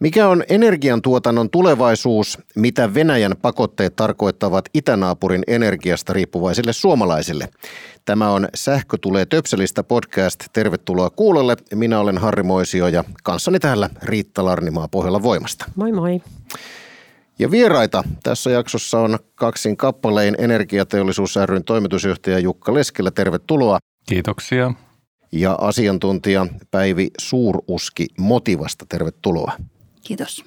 Mikä on energiantuotannon tulevaisuus? Mitä Venäjän pakotteet tarkoittavat itänaapurin energiasta riippuvaisille suomalaisille? Tämä on Sähkö tulee töpselistä podcast. Tervetuloa kuulolle. Minä olen Harri Moisio ja kanssani täällä Riitta Larnimaa Pohjolan voimasta. Moi moi. Ja vieraita tässä jaksossa on kaksin kappalein Energiateollisuus ryn toimitusjohtaja Jukka Leskelä. Tervetuloa. Kiitoksia. Ja asiantuntija Päivi Suuruski Motivasta. Tervetuloa. Kiitos.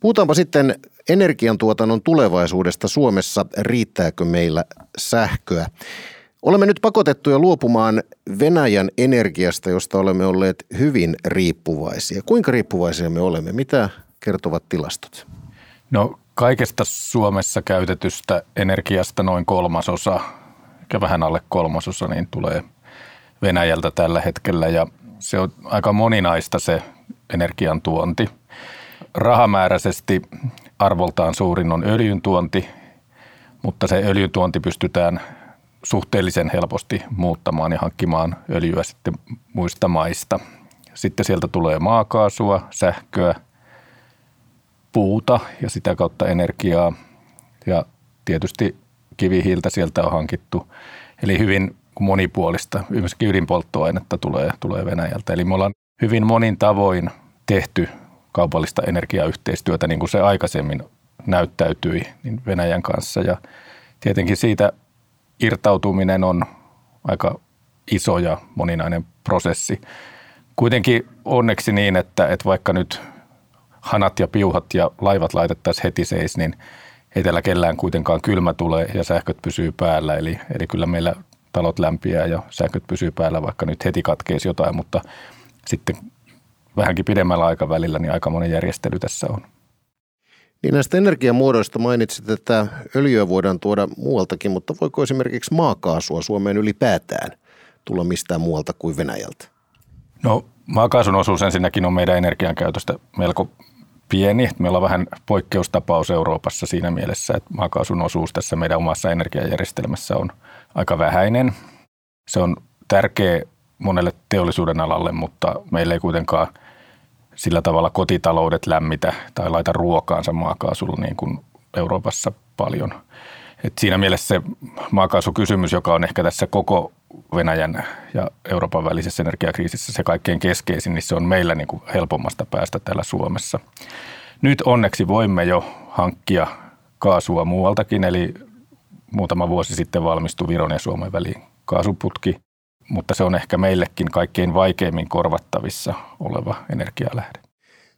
Puhutaanpa sitten energiantuotannon tulevaisuudesta Suomessa. Riittääkö meillä sähköä? Olemme nyt pakotettuja luopumaan Venäjän energiasta, josta olemme olleet hyvin riippuvaisia. Kuinka riippuvaisia me olemme? Mitä kertovat tilastot? No kaikesta Suomessa käytetystä energiasta noin kolmasosa, ja vähän alle kolmasosa, niin tulee Venäjältä tällä hetkellä ja se on aika moninaista se energiantuonti. Rahamääräisesti arvoltaan suurin on öljyn tuonti, mutta se öljyn tuonti pystytään suhteellisen helposti muuttamaan ja hankkimaan öljyä sitten muista maista. Sitten sieltä tulee maakaasua, sähköä, puuta ja sitä kautta energiaa ja tietysti kivihiiltä sieltä on hankittu. Eli hyvin monipuolista, myöskin ydinpolttoainetta tulee, tulee Venäjältä. Eli me ollaan hyvin monin tavoin tehty kaupallista energiayhteistyötä, niin kuin se aikaisemmin näyttäytyi niin Venäjän kanssa. Ja tietenkin siitä irtautuminen on aika iso ja moninainen prosessi. Kuitenkin onneksi niin, että, että vaikka nyt hanat ja piuhat ja laivat laitettaisiin heti seis, niin ei tällä kellään kuitenkaan kylmä tulee ja sähköt pysyy päällä. Eli, eli kyllä meillä talot lämpiää ja sähköt pysyy päällä, vaikka nyt heti katkeisi jotain, mutta sitten vähänkin pidemmällä aikavälillä, niin aika monen järjestely tässä on. Niin näistä energiamuodoista mainitsit, että öljyä voidaan tuoda muualtakin, mutta voiko esimerkiksi maakaasua Suomeen ylipäätään tulla mistään muualta kuin Venäjältä? No maakaasun osuus ensinnäkin on meidän energiankäytöstä melko pieni. Me ollaan vähän poikkeustapaus Euroopassa siinä mielessä, että maakaasun osuus tässä meidän omassa energiajärjestelmässä on aika vähäinen. Se on tärkeä monelle teollisuuden alalle, mutta meillä ei kuitenkaan – sillä tavalla kotitaloudet lämmitä tai laita ruokaansa maakaasulla niin kuin Euroopassa paljon. Et siinä mielessä se maakaasukysymys, joka on ehkä tässä koko Venäjän ja Euroopan välisessä energiakriisissä se kaikkein keskeisin, niin se on meillä niin kuin helpommasta päästä täällä Suomessa. Nyt onneksi voimme jo hankkia kaasua muualtakin, eli muutama vuosi sitten valmistui Viron ja Suomen väliin kaasuputki mutta se on ehkä meillekin kaikkein vaikeimmin korvattavissa oleva energialähde.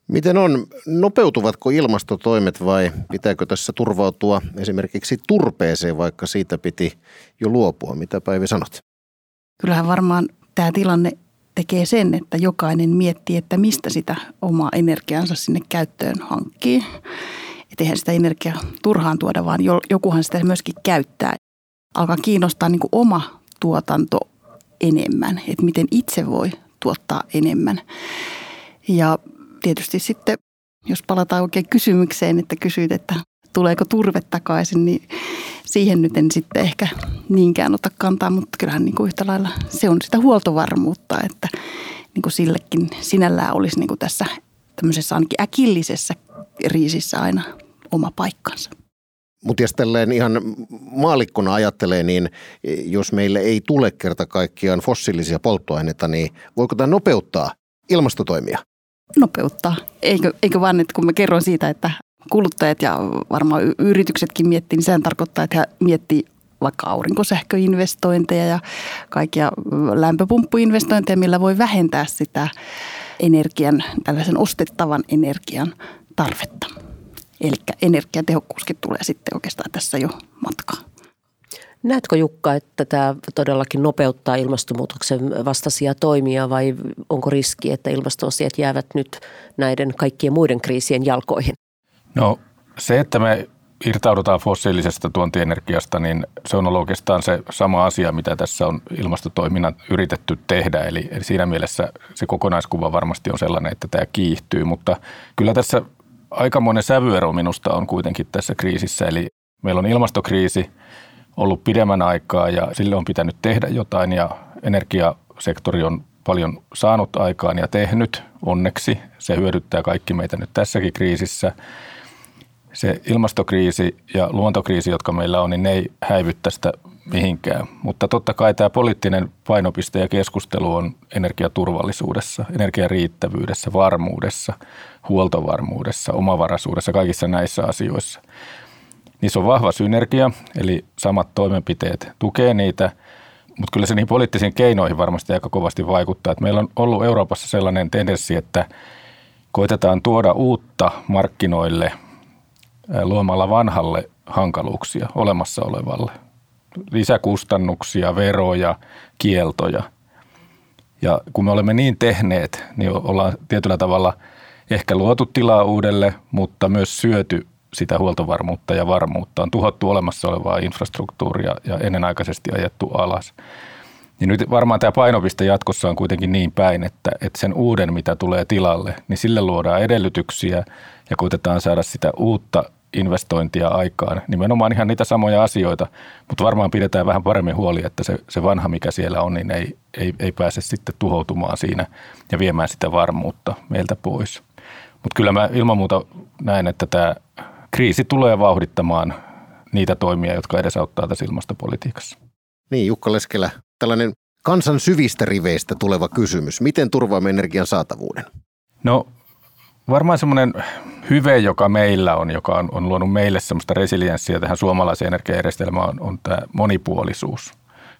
Miten on, nopeutuvatko ilmastotoimet vai pitääkö tässä turvautua esimerkiksi turpeeseen, vaikka siitä piti jo luopua? Mitä Päivi sanot? Kyllähän varmaan tämä tilanne tekee sen, että jokainen miettii, että mistä sitä omaa energiansa sinne käyttöön hankkii. Että eihän sitä energiaa turhaan tuoda, vaan jokuhan sitä myöskin käyttää. Alkaa kiinnostaa niin kuin oma tuotanto enemmän, että miten itse voi tuottaa enemmän. Ja tietysti sitten, jos palataan oikein kysymykseen, että kysyit, että tuleeko turve takaisin, niin siihen nyt en sitten ehkä niinkään ota kantaa, mutta kyllähän niin kuin yhtä lailla se on sitä huoltovarmuutta, että niin kuin sillekin sinällään olisi niin kuin tässä tämmöisessä ainakin äkillisessä riisissä aina oma paikkansa. Mutta jos tälleen ihan maalikkona ajattelee, niin jos meille ei tule kerta kaikkiaan fossiilisia polttoaineita, niin voiko tämä nopeuttaa ilmastotoimia? Nopeuttaa. Eikö, eikö vaan, että kun mä kerron siitä, että kuluttajat ja varmaan yrityksetkin miettii, niin sehän tarkoittaa, että he miettii vaikka aurinkosähköinvestointeja ja kaikkia lämpöpumppuinvestointeja, millä voi vähentää sitä energian, tällaisen ostettavan energian tarvetta. Eli energiatehokkuuskin tulee sitten oikeastaan tässä jo matkaan. Näetkö Jukka, että tämä todellakin nopeuttaa ilmastonmuutoksen vastaisia toimia vai onko riski, että ilmastoasiat jäävät nyt näiden kaikkien muiden kriisien jalkoihin? No se, että me irtaudutaan fossiilisesta tuontienergiasta, niin se on ollut oikeastaan se sama asia, mitä tässä on ilmastotoiminnan yritetty tehdä. Eli, eli siinä mielessä se kokonaiskuva varmasti on sellainen, että tämä kiihtyy, mutta kyllä tässä aikamoinen sävyero minusta on kuitenkin tässä kriisissä. Eli meillä on ilmastokriisi ollut pidemmän aikaa ja sille on pitänyt tehdä jotain ja energiasektori on paljon saanut aikaan ja tehnyt onneksi. Se hyödyttää kaikki meitä nyt tässäkin kriisissä. Se ilmastokriisi ja luontokriisi, jotka meillä on, niin ne ei häivy tästä mihinkään. Mutta totta kai tämä poliittinen painopiste ja keskustelu on energiaturvallisuudessa, energiariittävyydessä, varmuudessa, huoltovarmuudessa, omavaraisuudessa, kaikissa näissä asioissa. Niissä on vahva synergia, eli samat toimenpiteet tukee niitä – mutta kyllä se niin poliittisiin keinoihin varmasti aika kovasti vaikuttaa. Meillä on ollut Euroopassa sellainen tendenssi, että koitetaan tuoda uutta markkinoille luomalla vanhalle hankaluuksia olemassa olevalle. Lisäkustannuksia, veroja, kieltoja. Ja kun me olemme niin tehneet, niin ollaan tietyllä tavalla ehkä luotu tilaa uudelle, mutta myös syöty sitä huoltovarmuutta ja varmuutta. On tuhottu olemassa olevaa infrastruktuuria ja ennenaikaisesti ajettu alas. Niin nyt varmaan tämä painopiste jatkossa on kuitenkin niin päin, että, että sen uuden, mitä tulee tilalle, niin sille luodaan edellytyksiä ja koitetaan saada sitä uutta investointia aikaan. Nimenomaan ihan niitä samoja asioita, mutta varmaan pidetään vähän paremmin huoli, että se, se vanha, mikä siellä on, niin ei, ei, ei pääse sitten tuhoutumaan siinä ja viemään sitä varmuutta meiltä pois. Mutta kyllä mä ilman muuta näen, että tämä kriisi tulee vauhdittamaan niitä toimia, jotka edesauttaa tässä ilmastopolitiikassa. Niin, Jukka Leskelä, tällainen kansan syvistä riveistä tuleva kysymys. Miten turvaamme energian saatavuuden? No varmaan semmoinen hyve, joka meillä on, joka on, on luonut meille semmoista resilienssiä tähän suomalaiseen energiajärjestelmään, on, on tämä monipuolisuus.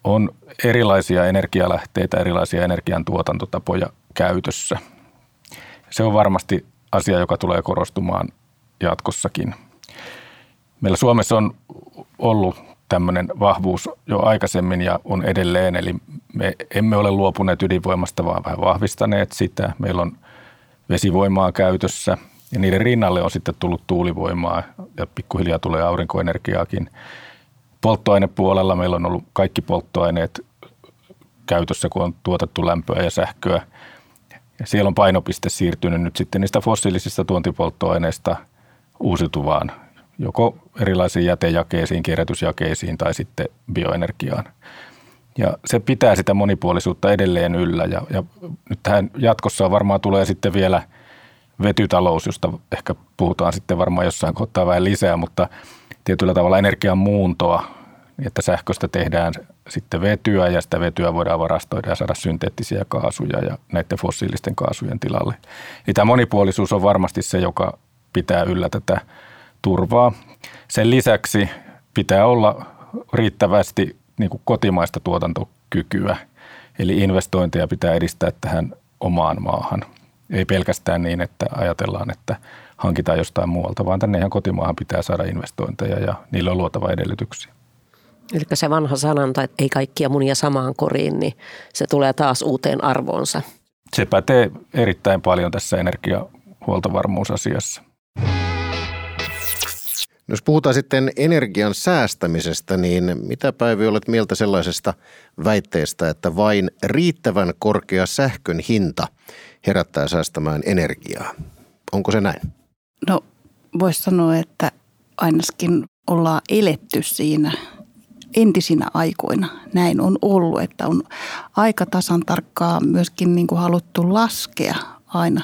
On erilaisia energialähteitä, erilaisia energiantuotantotapoja käytössä. Se on varmasti asia, joka tulee korostumaan jatkossakin. Meillä Suomessa on ollut tämmöinen vahvuus jo aikaisemmin ja on edelleen, eli me emme ole luopuneet ydinvoimasta, vaan vähän vahvistaneet sitä. Meillä on vesivoimaa käytössä ja niiden rinnalle on sitten tullut tuulivoimaa ja pikkuhiljaa tulee aurinkoenergiaakin. Polttoainepuolella meillä on ollut kaikki polttoaineet käytössä, kun on tuotettu lämpöä ja sähköä. Ja siellä on painopiste siirtynyt nyt sitten niistä fossiilisista tuontipolttoaineista – uusiutuvaan, joko erilaisiin jätejakeisiin, kierrätysjakeisiin tai sitten bioenergiaan. Ja se pitää sitä monipuolisuutta edelleen yllä ja, ja nyt tähän jatkossa varmaan tulee sitten vielä vetytalous, josta ehkä puhutaan sitten varmaan jossain kohtaa vähän lisää, mutta tietyllä tavalla energian muuntoa, että sähköstä tehdään sitten vetyä ja sitä vetyä voidaan varastoida ja saada synteettisiä kaasuja ja näiden fossiilisten kaasujen tilalle. Eli tämä monipuolisuus on varmasti se, joka pitää yllä tätä turvaa. Sen lisäksi pitää olla riittävästi niin kuin kotimaista tuotantokykyä, eli investointeja pitää edistää tähän omaan maahan. Ei pelkästään niin, että ajatellaan, että hankitaan jostain muualta, vaan tänne ihan kotimaahan pitää saada investointeja ja niille on luotava edellytyksiä. Eli se vanha sanonta, että ei kaikkia munia samaan koriin, niin se tulee taas uuteen arvoonsa. Se pätee erittäin paljon tässä energiahuoltovarmuusasiassa. Jos puhutaan sitten energian säästämisestä, niin mitä Päivi olet mieltä sellaisesta väitteestä, että vain riittävän korkea sähkön hinta herättää säästämään energiaa? Onko se näin? No voisi sanoa, että ainakin ollaan eletty siinä entisinä aikoina. Näin on ollut, että on aika tasan tarkkaa myöskin niin kuin haluttu laskea aina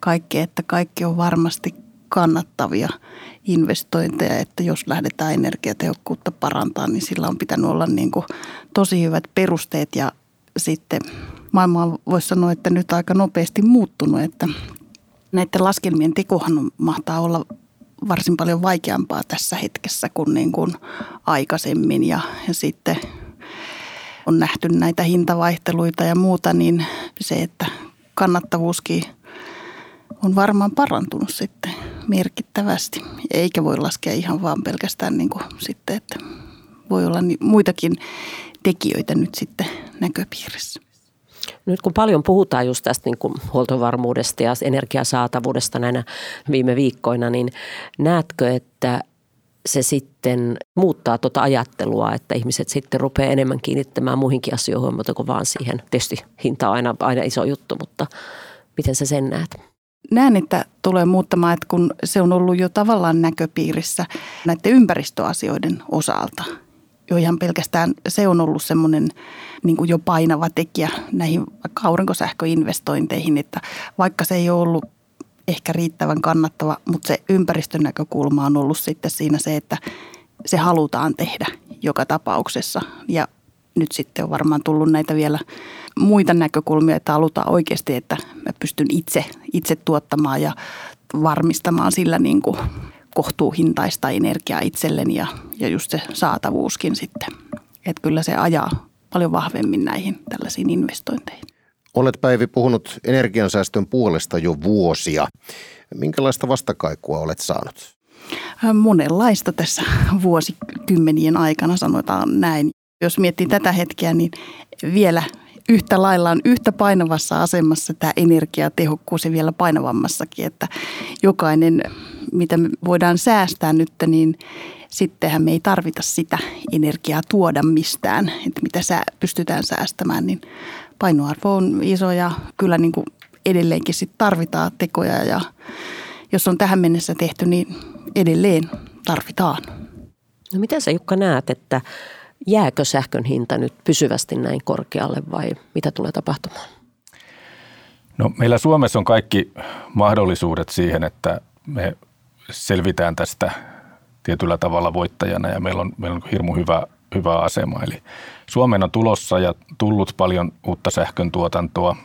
kaikki, että kaikki on varmasti kannattavia investointeja, että jos lähdetään energiatehokkuutta parantaa, niin sillä on pitänyt olla niin kuin tosi hyvät perusteet ja sitten maailma voisi sanoa, että nyt aika nopeasti muuttunut, että näiden laskelmien tekohan mahtaa olla varsin paljon vaikeampaa tässä hetkessä kuin, niin kuin aikaisemmin ja, ja sitten on nähty näitä hintavaihteluita ja muuta, niin se, että kannattavuuskin on varmaan parantunut sitten merkittävästi. Eikä voi laskea ihan vaan pelkästään niin kuin sitten, että voi olla muitakin tekijöitä nyt sitten näköpiirissä. Nyt kun paljon puhutaan just tästä niin kuin huoltovarmuudesta ja energiasaatavuudesta näinä viime viikkoina, niin näetkö, että se sitten muuttaa tuota ajattelua, että ihmiset sitten rupeaa enemmän kiinnittämään muihinkin asioihin huomiota kuin vaan siihen. Tietysti hinta on aina, aina iso juttu, mutta miten sä sen näet? Näen, että tulee muuttamaan, että kun se on ollut jo tavallaan näköpiirissä näiden ympäristöasioiden osalta. Jo ihan pelkästään se on ollut semmoinen niin jo painava tekijä näihin aurinkosähköinvestointeihin, että vaikka se ei ole ollut ehkä riittävän kannattava, mutta se ympäristön näkökulma on ollut sitten siinä se, että se halutaan tehdä joka tapauksessa. Ja nyt sitten on varmaan tullut näitä vielä muita näkökulmia, että halutaan oikeasti, että mä pystyn itse, itse tuottamaan ja varmistamaan sillä niin kuin kohtuuhintaista energiaa itselleni ja, ja just se saatavuuskin sitten. Että kyllä se ajaa paljon vahvemmin näihin tällaisiin investointeihin. Olet Päivi puhunut energiansäästön puolesta jo vuosia. Minkälaista vastakaikua olet saanut? Monenlaista tässä vuosikymmenien aikana sanotaan näin. Jos miettii tätä hetkeä, niin vielä yhtä lailla on yhtä painavassa asemassa tämä energiatehokkuus ja vielä painavammassakin, että jokainen, mitä me voidaan säästää nyt, niin sittenhän me ei tarvita sitä energiaa tuoda mistään, että mitä sä pystytään säästämään, niin painoarvo on iso ja kyllä niin kuin edelleenkin sit tarvitaan tekoja ja jos on tähän mennessä tehty, niin edelleen tarvitaan. No miten sä Jukka näet, että jääkö sähkön hinta nyt pysyvästi näin korkealle vai mitä tulee tapahtumaan? No meillä Suomessa on kaikki mahdollisuudet siihen, että me selvitään tästä tietyllä tavalla voittajana ja meillä on, meillä on hirmu hyvä, hyvä asema. Eli Suomeen on tulossa ja tullut paljon uutta sähkön tuotantoa.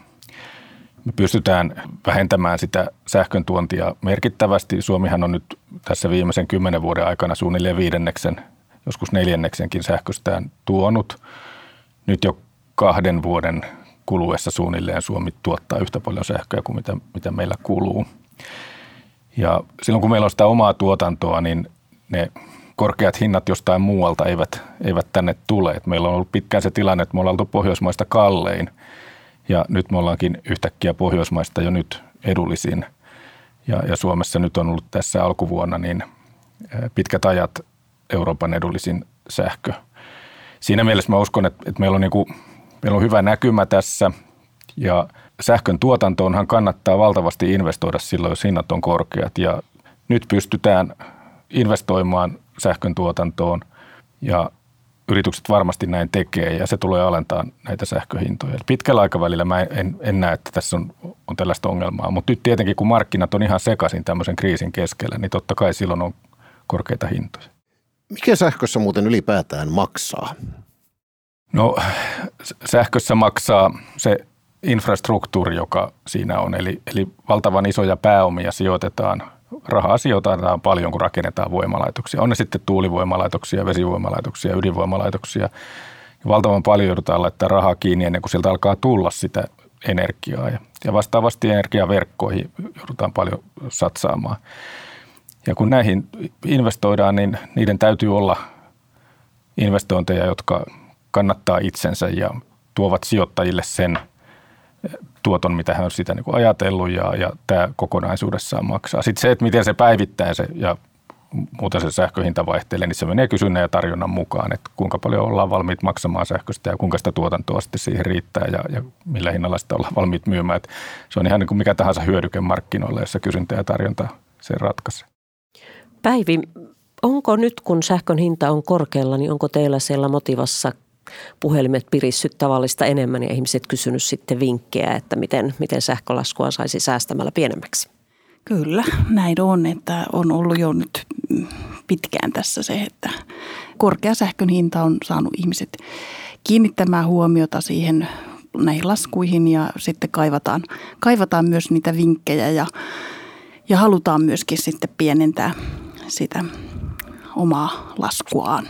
Me pystytään vähentämään sitä sähkön tuontia merkittävästi. Suomihan on nyt tässä viimeisen kymmenen vuoden aikana suunnilleen viidenneksen, joskus neljänneksenkin sähköstään tuonut. Nyt jo kahden vuoden kuluessa suunnilleen Suomi tuottaa yhtä paljon sähköä kuin mitä, mitä meillä kuluu. Ja silloin kun meillä on sitä omaa tuotantoa, niin ne korkeat hinnat jostain muualta eivät, eivät tänne tule. Et meillä on ollut pitkään se tilanne, että me ollaan oltu Pohjoismaista kallein ja nyt me ollaankin yhtäkkiä Pohjoismaista jo nyt edullisin. Ja, ja Suomessa nyt on ollut tässä alkuvuonna niin pitkät ajat Euroopan edullisin sähkö. Siinä mielessä mä uskon, että, että meillä, on niin kuin, meillä on hyvä näkymä tässä ja sähkön tuotantoonhan kannattaa valtavasti investoida silloin, jos hinnat on korkeat ja nyt pystytään investoimaan sähkön tuotantoon ja yritykset varmasti näin tekee ja se tulee alentaa näitä sähköhintoja. Pitkällä aikavälillä mä en, en näe, että tässä on, on tällaista ongelmaa, mutta nyt tietenkin kun markkinat on ihan sekaisin tämmöisen kriisin keskellä, niin totta kai silloin on korkeita hintoja. Mikä sähkössä muuten ylipäätään maksaa? No sähkössä maksaa se infrastruktuuri, joka siinä on, eli, eli valtavan isoja pääomia sijoitetaan – rahaa sijoitetaan paljon, kun rakennetaan voimalaitoksia. On ne sitten tuulivoimalaitoksia, vesivoimalaitoksia, ydinvoimalaitoksia. Valtavan paljon joudutaan laittaa rahaa kiinni ennen kuin sieltä alkaa tulla sitä energiaa. Ja vastaavasti energiaverkkoihin joudutaan paljon satsaamaan. Ja kun näihin investoidaan, niin niiden täytyy olla investointeja, jotka kannattaa itsensä ja tuovat sijoittajille sen – tuoton, mitä hän on sitä niin kuin ajatellut ja, ja tämä kokonaisuudessaan maksaa. Sitten se, että miten se päivittää se ja muuten se sähköhinta vaihtelee, niin se menee kysynnän ja tarjonnan mukaan, että kuinka paljon ollaan valmiit maksamaan sähköstä ja kuinka sitä tuotantoa sitten siihen riittää ja, ja millä hinnalla sitä ollaan valmiit myymään. Että se on ihan niin kuin mikä tahansa hyödyke markkinoilla, jossa kysyntä ja tarjonta sen ratkaisee. Päivi, onko nyt kun sähkön hinta on korkealla, niin onko teillä siellä motivassa puhelimet pirissyt tavallista enemmän ja ihmiset kysynyt sitten vinkkejä, että miten, miten sähkölaskua saisi säästämällä pienemmäksi? Kyllä, näin on, että on ollut jo nyt pitkään tässä se, että korkea sähkön hinta on saanut ihmiset kiinnittämään huomiota siihen näihin laskuihin ja sitten kaivataan, kaivataan myös niitä vinkkejä ja, ja halutaan myöskin sitten pienentää sitä omaa laskuaan.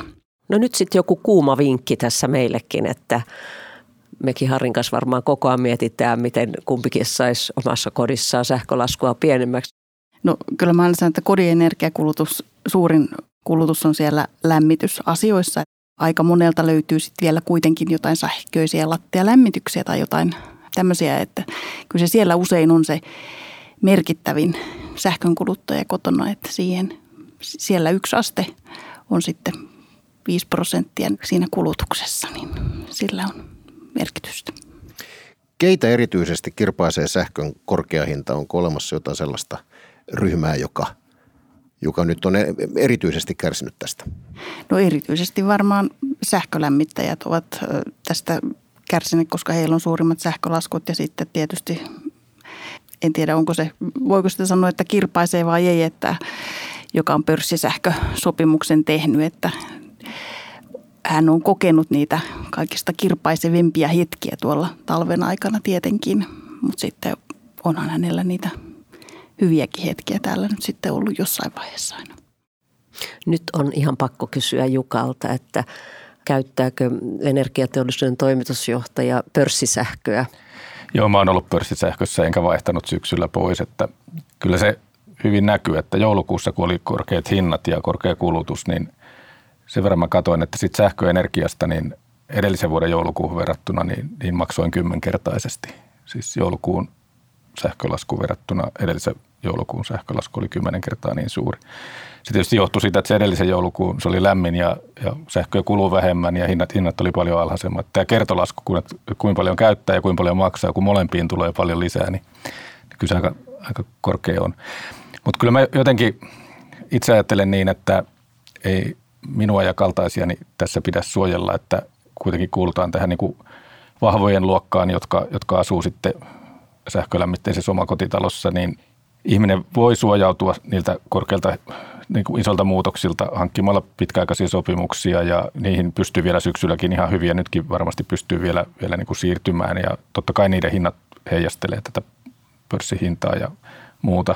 No nyt sitten joku kuuma vinkki tässä meillekin, että mekin Harin kanssa varmaan koko ajan mietitään, miten kumpikin saisi omassa kodissaan sähkölaskua pienemmäksi. No kyllä mä sanon, että kodin energiakulutus, suurin kulutus on siellä lämmitysasioissa. Aika monelta löytyy sitten vielä kuitenkin jotain sähköisiä lattialämmityksiä tai jotain tämmöisiä, että kyllä se siellä usein on se merkittävin sähkönkuluttaja kotona, että siihen siellä yksi aste on sitten 5 prosenttia siinä kulutuksessa, niin sillä on merkitystä. Keitä erityisesti kirpaisee sähkön korkea hinta? Onko olemassa jotain sellaista ryhmää, joka, joka nyt on erityisesti kärsinyt tästä? No erityisesti varmaan sähkölämmittäjät ovat tästä kärsineet, koska heillä on suurimmat sähkölaskut ja sitten tietysti en tiedä onko se, voiko sitä sanoa, että kirpaisee vai ei, että joka on pörssisähkösopimuksen tehnyt, että hän on kokenut niitä kaikista kirpaisevimpia hetkiä tuolla talven aikana tietenkin, mutta sitten onhan hänellä niitä hyviäkin hetkiä täällä nyt sitten ollut jossain vaiheessa aina. Nyt on ihan pakko kysyä Jukalta, että käyttääkö energiateollisuuden toimitusjohtaja pörssisähköä? Joo, mä oon ollut pörssisähkössä enkä vaihtanut syksyllä pois, että kyllä se hyvin näkyy, että joulukuussa kun oli korkeat hinnat ja korkea kulutus, niin sen verran mä katsoin, että sit sähköenergiasta niin edellisen vuoden joulukuuhun verrattuna niin, niin maksoin kymmenkertaisesti. Siis joulukuun sähkölasku verrattuna edellisen joulukuun sähkölasku oli kymmenen kertaa niin suuri. Se tietysti johtui siitä, että se edellisen joulukuun se oli lämmin ja, ja sähköä kuluu vähemmän ja hinnat, hinnat oli paljon alhaisemmat. Tämä kertolasku, kun, kuinka paljon käyttää ja kuinka paljon maksaa, kun molempiin tulee paljon lisää, niin, niin kyllä se aika, aika korkea on. Mutta kyllä mä jotenkin itse ajattelen niin, että ei minua ja kaltaisiani tässä pidä suojella, että kuitenkin kuulutaan tähän niin kuin vahvojen luokkaan, jotka, jotka asuu sitten sähkölämmitteisessä omakotitalossa, niin ihminen voi suojautua niiltä korkeilta niin kuin isolta muutoksilta hankkimalla pitkäaikaisia sopimuksia ja niihin pystyy vielä syksylläkin ihan hyviä. Nytkin varmasti pystyy vielä, vielä niin kuin siirtymään ja totta kai niiden hinnat heijastelee tätä pörssihintaa ja muuta.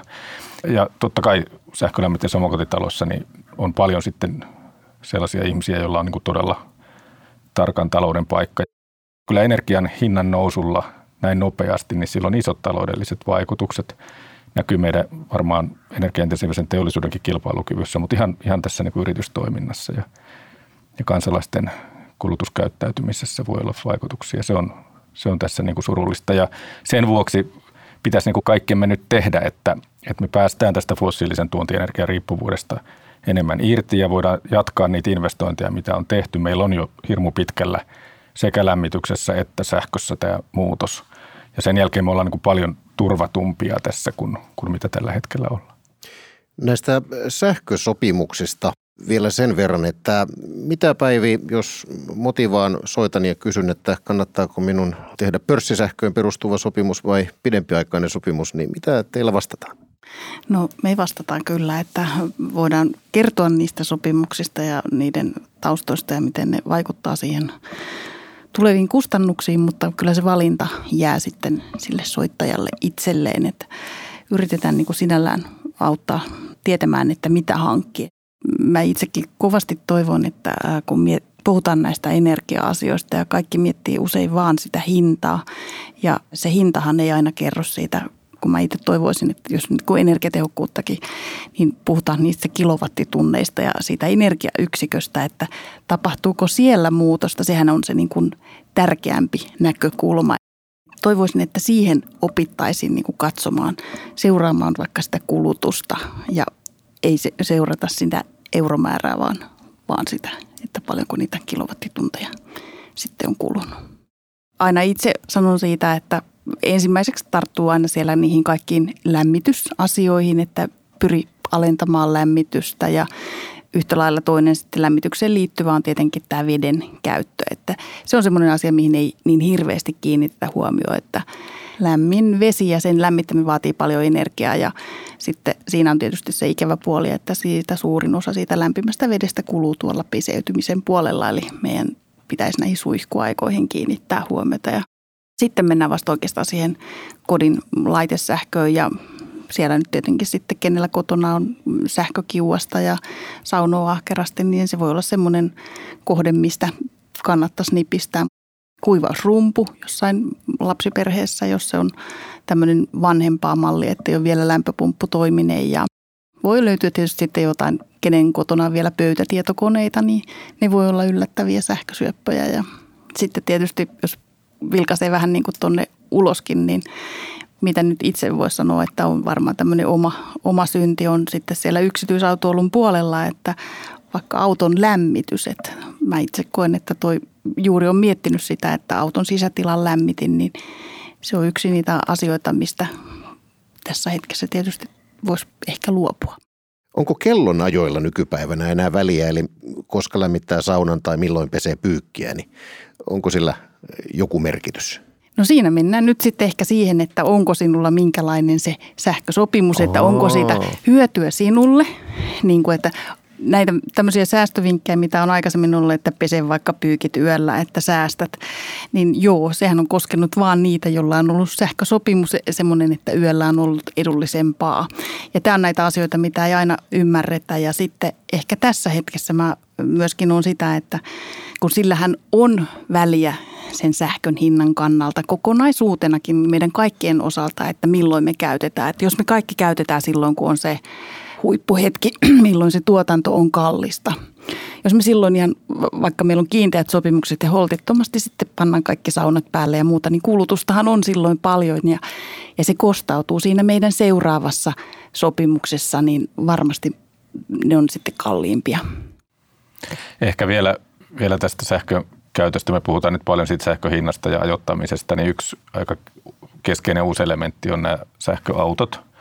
Ja totta kai sähkölämmitteisessä omakotitalossa niin on paljon sitten sellaisia ihmisiä, joilla on niin kuin todella tarkan talouden paikka. Kyllä energian hinnan nousulla näin nopeasti, niin sillä on isot taloudelliset vaikutukset. Näkyy meidän varmaan energiaintensiivisen teollisuudenkin kilpailukyvyssä, mutta ihan, ihan tässä niin kuin yritystoiminnassa ja, ja kansalaisten kulutuskäyttäytymisessä voi olla vaikutuksia. Se on, se on tässä niin kuin surullista ja sen vuoksi pitäisi niin kuin kaikkemme nyt tehdä, että, että me päästään tästä fossiilisen tuontienergian riippuvuudesta – enemmän irti ja voidaan jatkaa niitä investointeja, mitä on tehty. Meillä on jo hirmu pitkällä sekä lämmityksessä että sähkössä tämä muutos. Ja sen jälkeen me ollaan niin kuin paljon turvatumpia tässä kuin, kuin mitä tällä hetkellä ollaan. Näistä sähkösopimuksista vielä sen verran, että mitä Päivi, jos motivaan soitan ja kysyn, että kannattaako minun tehdä pörssisähköön perustuva sopimus vai pidempiaikainen sopimus, niin mitä teillä vastataan? No me vastataan kyllä, että voidaan kertoa niistä sopimuksista ja niiden taustoista ja miten ne vaikuttaa siihen tuleviin kustannuksiin, mutta kyllä se valinta jää sitten sille soittajalle itselleen, että yritetään niin kuin sinällään auttaa tietämään, että mitä hankkia. Mä itsekin kovasti toivon, että kun puhutaan näistä energia-asioista ja kaikki miettii usein vaan sitä hintaa ja se hintahan ei aina kerro siitä kun mä itse toivoisin, että jos kun energiatehokkuuttakin, niin puhutaan niistä kilowattitunneista ja siitä energiayksiköstä, että tapahtuuko siellä muutosta. Sehän on se niin kuin tärkeämpi näkökulma. Toivoisin, että siihen opittaisiin niin kuin katsomaan, seuraamaan vaikka sitä kulutusta ja ei se, seurata sitä euromäärää, vaan, vaan sitä, että paljonko niitä kilowattitunteja sitten on kulunut. Aina itse sanon siitä, että ensimmäiseksi tarttuu aina siellä niihin kaikkiin lämmitysasioihin, että pyri alentamaan lämmitystä ja yhtä lailla toinen sitten lämmitykseen liittyvä on tietenkin tämä veden käyttö. Että se on semmoinen asia, mihin ei niin hirveästi kiinnitetä huomioon, että lämmin vesi ja sen lämmittäminen vaatii paljon energiaa ja sitten siinä on tietysti se ikävä puoli, että siitä suurin osa siitä lämpimästä vedestä kuluu tuolla piseytymisen puolella, eli meidän pitäisi näihin suihkuaikoihin kiinnittää huomiota. Ja sitten mennään vasta oikeastaan siihen kodin laitesähköön ja siellä nyt tietenkin sitten, kenellä kotona on sähkökiuasta ja saunoa ahkerasti, niin se voi olla semmoinen kohde, mistä kannattaisi nipistää kuivausrumpu jossain lapsiperheessä, jos se on tämmöinen vanhempaa malli, että ei ole vielä lämpöpumppu toiminen ja voi löytyä tietysti sitten jotain, kenen kotona on vielä pöytätietokoneita, niin ne voi olla yllättäviä sähkösyöppöjä. Ja sitten tietysti, jos vilkaisee vähän niin kuin tuonne uloskin, niin mitä nyt itse voi sanoa, että on varmaan tämmöinen oma, oma synti on sitten siellä yksityisautoilun puolella, että vaikka auton lämmitys, että mä itse koen, että toi juuri on miettinyt sitä, että auton sisätilan lämmitin, niin se on yksi niitä asioita, mistä tässä hetkessä tietysti voisi ehkä luopua. Onko kellon ajoilla nykypäivänä enää väliä, eli koska lämmittää saunan tai milloin pesee pyykkiä, niin onko sillä joku merkitys? No siinä mennään nyt sitten ehkä siihen, että onko sinulla minkälainen se sähkösopimus, että onko siitä hyötyä sinulle, niin kuin että näitä tämmöisiä säästövinkkejä, mitä on aikaisemmin ollut, että pese vaikka pyykit yöllä, että säästät, niin joo, sehän on koskenut vaan niitä, joilla on ollut sähkösopimus semmoinen, että yöllä on ollut edullisempaa. Ja tämä on näitä asioita, mitä ei aina ymmärretä ja sitten ehkä tässä hetkessä mä myöskin on sitä, että kun sillähän on väliä sen sähkön hinnan kannalta kokonaisuutenakin meidän kaikkien osalta, että milloin me käytetään. Että jos me kaikki käytetään silloin, kun on se huippuhetki, milloin se tuotanto on kallista. Jos me silloin ihan, vaikka meillä on kiinteät sopimukset ja holtittomasti sitten pannaan kaikki saunat päälle ja muuta, niin kulutustahan on silloin paljon ja, ja se kostautuu siinä meidän seuraavassa sopimuksessa, niin varmasti ne on sitten kalliimpia. Ehkä vielä, vielä tästä sähkön käytöstä, me puhutaan nyt paljon siitä sähköhinnasta ja ajoittamisesta, niin yksi aika keskeinen uusi elementti on nämä sähköautot –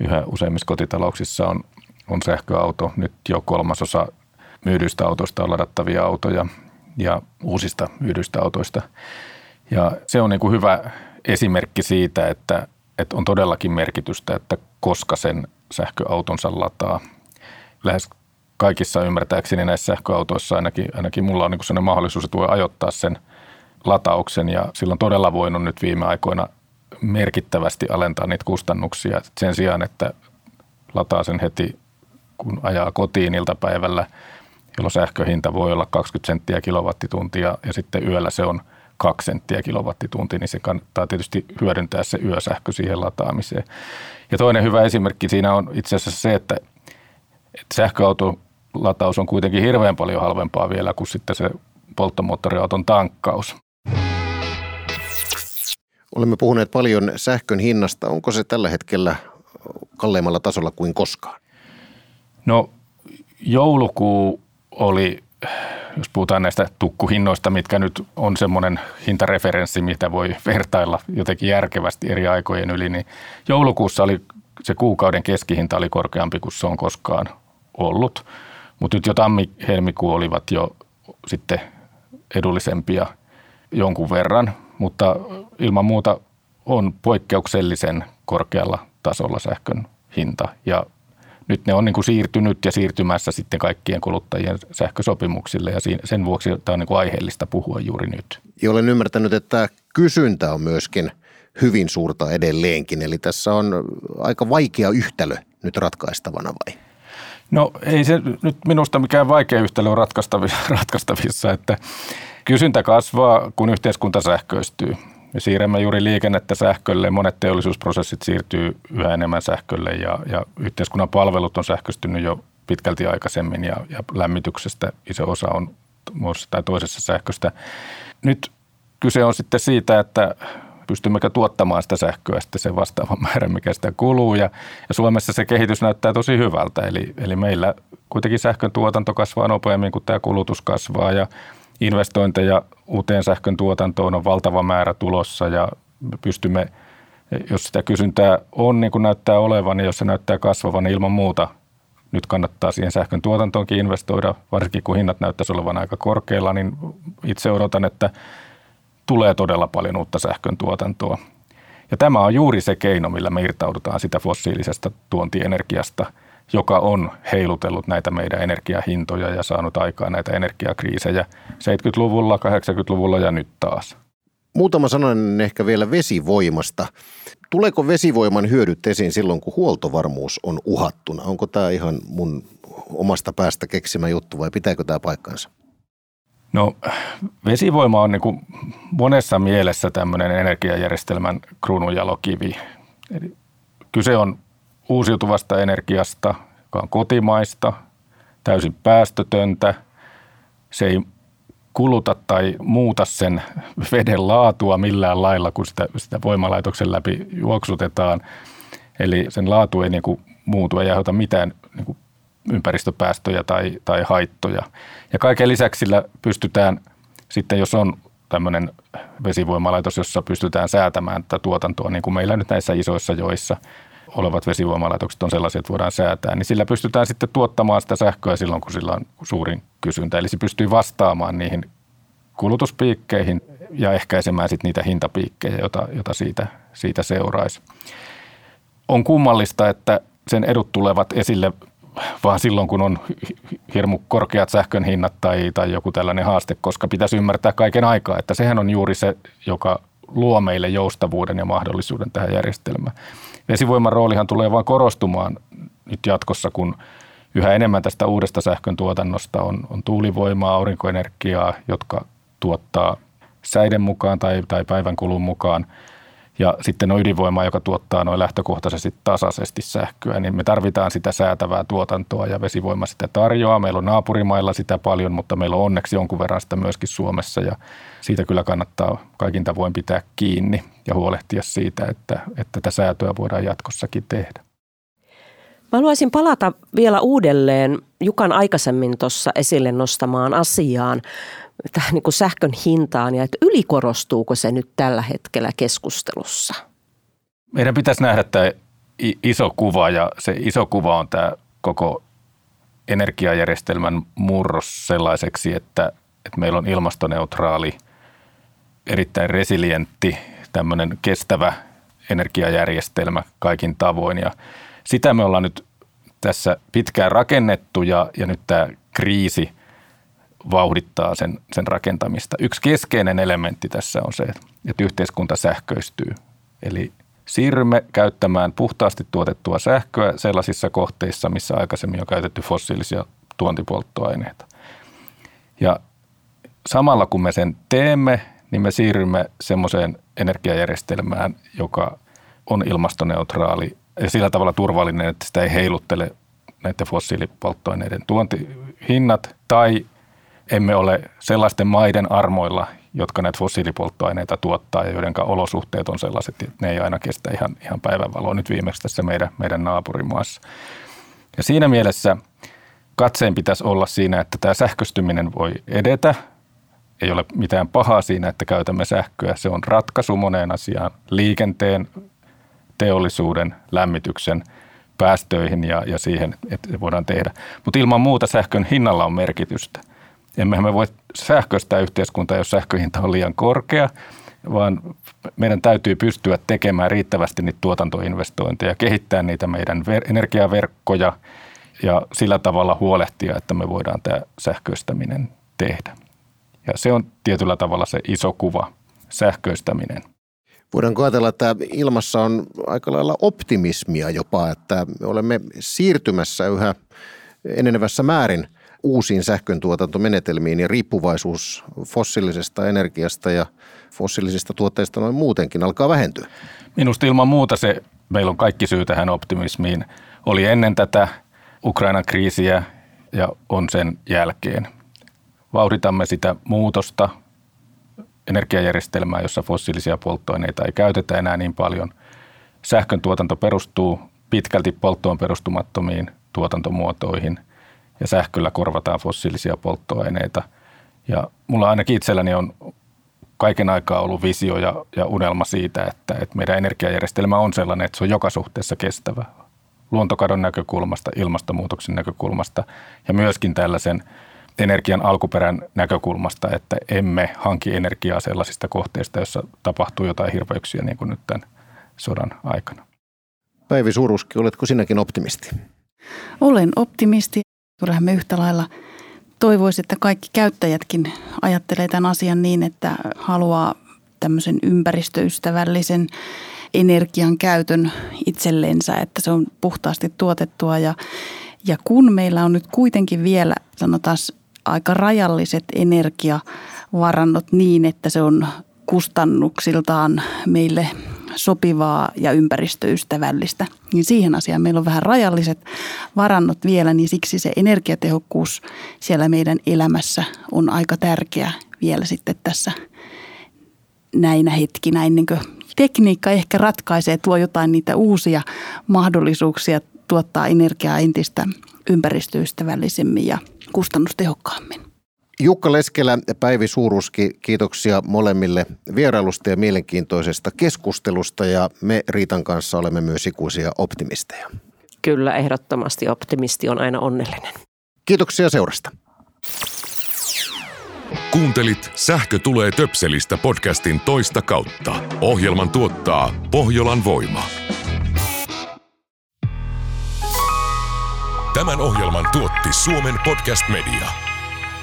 yhä useimmissa kotitalouksissa on, on sähköauto. Nyt jo kolmasosa myydyistä autoista on ladattavia autoja ja uusista myydyistä autoista. Ja se on niin kuin hyvä esimerkki siitä, että, että on todellakin merkitystä, että koska sen sähköautonsa lataa. Lähes kaikissa ymmärtääkseni näissä sähköautoissa ainakin, ainakin mulla on niin sellainen mahdollisuus, että voi ajoittaa sen latauksen ja silloin todella voinut nyt viime aikoina merkittävästi alentaa niitä kustannuksia. Sen sijaan, että lataa sen heti, kun ajaa kotiin iltapäivällä, jolloin sähköhinta voi olla 20 senttiä kilowattituntia ja sitten yöllä se on 2 senttiä kilowattitunti, niin se kannattaa tietysti hyödyntää se yösähkö siihen lataamiseen. Ja toinen hyvä esimerkki siinä on itse asiassa se, että, että sähköautolataus on kuitenkin hirveän paljon halvempaa vielä kuin sitten se polttomoottoriauton tankkaus. Olemme puhuneet paljon sähkön hinnasta. Onko se tällä hetkellä kalleimmalla tasolla kuin koskaan? No joulukuu oli, jos puhutaan näistä tukkuhinnoista, mitkä nyt on semmoinen hintareferenssi, mitä voi vertailla jotenkin järkevästi eri aikojen yli, niin joulukuussa oli se kuukauden keskihinta oli korkeampi kuin se on koskaan ollut. Mutta nyt jo tammi-helmikuu olivat jo sitten edullisempia jonkun verran – mutta ilman muuta on poikkeuksellisen korkealla tasolla sähkön hinta ja nyt ne on niin kuin siirtynyt ja siirtymässä sitten kaikkien kuluttajien sähkösopimuksille ja sen vuoksi tämä on niin kuin aiheellista puhua juuri nyt. Ja olen ymmärtänyt, että kysyntä on myöskin hyvin suurta edelleenkin, eli tässä on aika vaikea yhtälö nyt ratkaistavana vai? No ei se nyt minusta mikään vaikea yhtälö on ratkaistavissa, että Kysyntä kasvaa, kun yhteiskunta sähköistyy. Me siirrämme juuri liikennettä sähkölle, monet teollisuusprosessit siirtyy yhä enemmän sähkölle ja, ja yhteiskunnan palvelut on sähköistynyt jo pitkälti aikaisemmin ja, ja lämmityksestä iso osa on muassa tai toisessa sähköstä. Nyt kyse on sitten siitä, että pystymmekö tuottamaan sitä sähköä sitten sen vastaavan määrän, mikä sitä kuluu. Ja, ja Suomessa se kehitys näyttää tosi hyvältä, eli, eli meillä kuitenkin sähkön tuotanto kasvaa nopeammin kuin tämä kulutus kasvaa ja investointeja uuteen sähkön tuotantoon on valtava määrä tulossa ja pystymme, jos sitä kysyntää on niin kuin näyttää olevan ja jos se näyttää kasvavan, niin ilman muuta nyt kannattaa siihen sähkön tuotantoonkin investoida, varsinkin kun hinnat näyttäisi olevan aika korkeilla, niin itse odotan, että tulee todella paljon uutta sähkön tuotantoa. Ja tämä on juuri se keino, millä me irtaudutaan sitä fossiilisesta tuontienergiasta – joka on heilutellut näitä meidän energiahintoja ja saanut aikaan näitä energiakriisejä 70-luvulla, 80-luvulla ja nyt taas. Muutama sananen ehkä vielä vesivoimasta. Tuleeko vesivoiman hyödyt esiin silloin, kun huoltovarmuus on uhattuna? Onko tämä ihan mun omasta päästä keksimä juttu vai pitääkö tämä paikkansa? No vesivoima on niin kuin monessa mielessä tämmöinen energiajärjestelmän kruununjalokivi. Eli kyse on uusiutuvasta energiasta, joka on kotimaista, täysin päästötöntä. Se ei kuluta tai muuta sen veden laatua millään lailla, kun sitä, sitä voimalaitoksen läpi juoksutetaan. Eli sen laatu ei niin kuin muutu, ei aiheuta mitään niin kuin ympäristöpäästöjä tai, tai haittoja. Ja kaiken lisäksi sillä pystytään sitten, jos on tämmöinen vesivoimalaitos, jossa pystytään säätämään tätä tuotantoa, niin kuin meillä nyt näissä isoissa joissa olevat vesivoimalaitokset on sellaisia, että voidaan säätää, niin sillä pystytään sitten tuottamaan sitä sähköä silloin, kun sillä on suurin kysyntä. Eli se pystyy vastaamaan niihin kulutuspiikkeihin ja ehkäisemään sitten niitä hintapiikkejä, joita, joita siitä, siitä seuraisi. On kummallista, että sen edut tulevat esille vaan silloin, kun on hirmu korkeat sähkön hinnat tai, tai joku tällainen haaste, koska pitäisi ymmärtää kaiken aikaa, että sehän on juuri se, joka luo meille joustavuuden ja mahdollisuuden tähän järjestelmään. Vesivoiman roolihan tulee vain korostumaan nyt jatkossa, kun yhä enemmän tästä uudesta sähkön tuotannosta on, on tuulivoimaa, aurinkoenergiaa, jotka tuottaa säiden mukaan tai, tai päivän kulun mukaan – ja sitten on ydinvoima, joka tuottaa noin lähtökohtaisesti tasaisesti sähköä, niin me tarvitaan sitä säätävää tuotantoa ja vesivoima sitä tarjoaa. Meillä on naapurimailla sitä paljon, mutta meillä on onneksi jonkun verran sitä myöskin Suomessa ja siitä kyllä kannattaa kaikin tavoin pitää kiinni ja huolehtia siitä, että, että tätä säätöä voidaan jatkossakin tehdä. Mä haluaisin palata vielä uudelleen Jukan aikaisemmin tuossa esille nostamaan asiaan tähän niin kuin sähkön hintaan ja että ylikorostuuko se nyt tällä hetkellä keskustelussa? Meidän pitäisi nähdä tämä iso kuva ja se iso kuva on tämä koko energiajärjestelmän murros sellaiseksi, että, että meillä on ilmastoneutraali, erittäin resilientti, tämmöinen kestävä energiajärjestelmä kaikin tavoin ja sitä me ollaan nyt tässä pitkään rakennettu ja, ja nyt tämä kriisi – vauhdittaa sen, sen rakentamista. Yksi keskeinen elementti tässä on se, että yhteiskunta sähköistyy. Eli siirrymme käyttämään puhtaasti tuotettua sähköä sellaisissa kohteissa, missä aikaisemmin on käytetty fossiilisia tuontipolttoaineita. Ja samalla kun me sen teemme, niin me siirrymme semmoiseen energiajärjestelmään, joka on ilmastoneutraali ja sillä tavalla turvallinen, että sitä ei heiluttele näiden fossiilipolttoaineiden tuontihinnat tai emme ole sellaisten maiden armoilla, jotka näitä fossiilipolttoaineita tuottaa ja joiden olosuhteet on sellaiset, että ne ei aina kestä ihan, ihan päivänvaloa nyt viimeksi tässä meidän, meidän naapurimaassa. Ja siinä mielessä katseen pitäisi olla siinä, että tämä sähköstyminen voi edetä. Ei ole mitään pahaa siinä, että käytämme sähköä. Se on ratkaisu moneen asiaan, liikenteen, teollisuuden, lämmityksen päästöihin ja, ja siihen, että se voidaan tehdä. Mutta ilman muuta sähkön hinnalla on merkitystä – Emmehän me voi sähköistää yhteiskuntaa, jos sähköhinta on liian korkea, vaan meidän täytyy pystyä tekemään riittävästi niitä tuotantoinvestointeja, kehittää niitä meidän energiaverkkoja ja sillä tavalla huolehtia, että me voidaan tämä sähköistäminen tehdä. Ja se on tietyllä tavalla se iso kuva, sähköistäminen. Voidaanko ajatella, että ilmassa on aika lailla optimismia jopa, että me olemme siirtymässä yhä enenevässä määrin – uusiin sähköntuotantomenetelmiin ja riippuvaisuus fossiilisesta energiasta ja fossiilisista tuotteista noin muutenkin alkaa vähentyä? Minusta ilman muuta se, meillä on kaikki syy tähän optimismiin, oli ennen tätä Ukrainan kriisiä ja on sen jälkeen. Vauhditamme sitä muutosta energiajärjestelmää, jossa fossiilisia polttoaineita ei käytetä enää niin paljon. Sähkön tuotanto perustuu pitkälti polttoon perustumattomiin tuotantomuotoihin – ja sähköllä korvataan fossiilisia polttoaineita. Ja mulla ainakin itselläni on kaiken aikaa ollut visio ja, ja unelma siitä, että, että meidän energiajärjestelmä on sellainen, että se on joka suhteessa kestävä. Luontokadon näkökulmasta, ilmastonmuutoksen näkökulmasta ja myöskin tällaisen energian alkuperän näkökulmasta, että emme hanki energiaa sellaisista kohteista, joissa tapahtuu jotain hirveyksiä niin kuin nyt tämän sodan aikana. Päivi Suruski, oletko sinäkin optimisti? Olen optimisti Kyllähän me yhtä lailla toivoisin, että kaikki käyttäjätkin ajattelee tämän asian niin, että haluaa tämmöisen ympäristöystävällisen energian käytön itsellensä, että se on puhtaasti tuotettua. Ja, ja kun meillä on nyt kuitenkin vielä sanotaan aika rajalliset energiavarannot niin, että se on kustannuksiltaan meille sopivaa ja ympäristöystävällistä. Niin siihen asiaan meillä on vähän rajalliset varannot vielä, niin siksi se energiatehokkuus siellä meidän elämässä on aika tärkeä vielä sitten tässä näinä hetkinä ennen kuin tekniikka ehkä ratkaisee, tuo jotain niitä uusia mahdollisuuksia tuottaa energiaa entistä ympäristöystävällisemmin ja kustannustehokkaammin. Jukka Leskelä ja Päivi Suuruski, kiitoksia molemmille vierailusta ja mielenkiintoisesta keskustelusta ja me Riitan kanssa olemme myös ikuisia optimisteja. Kyllä, ehdottomasti optimisti on aina onnellinen. Kiitoksia seurasta. Kuuntelit Sähkö tulee töpselistä podcastin toista kautta. Ohjelman tuottaa Pohjolan voima. Tämän ohjelman tuotti Suomen Podcast Media.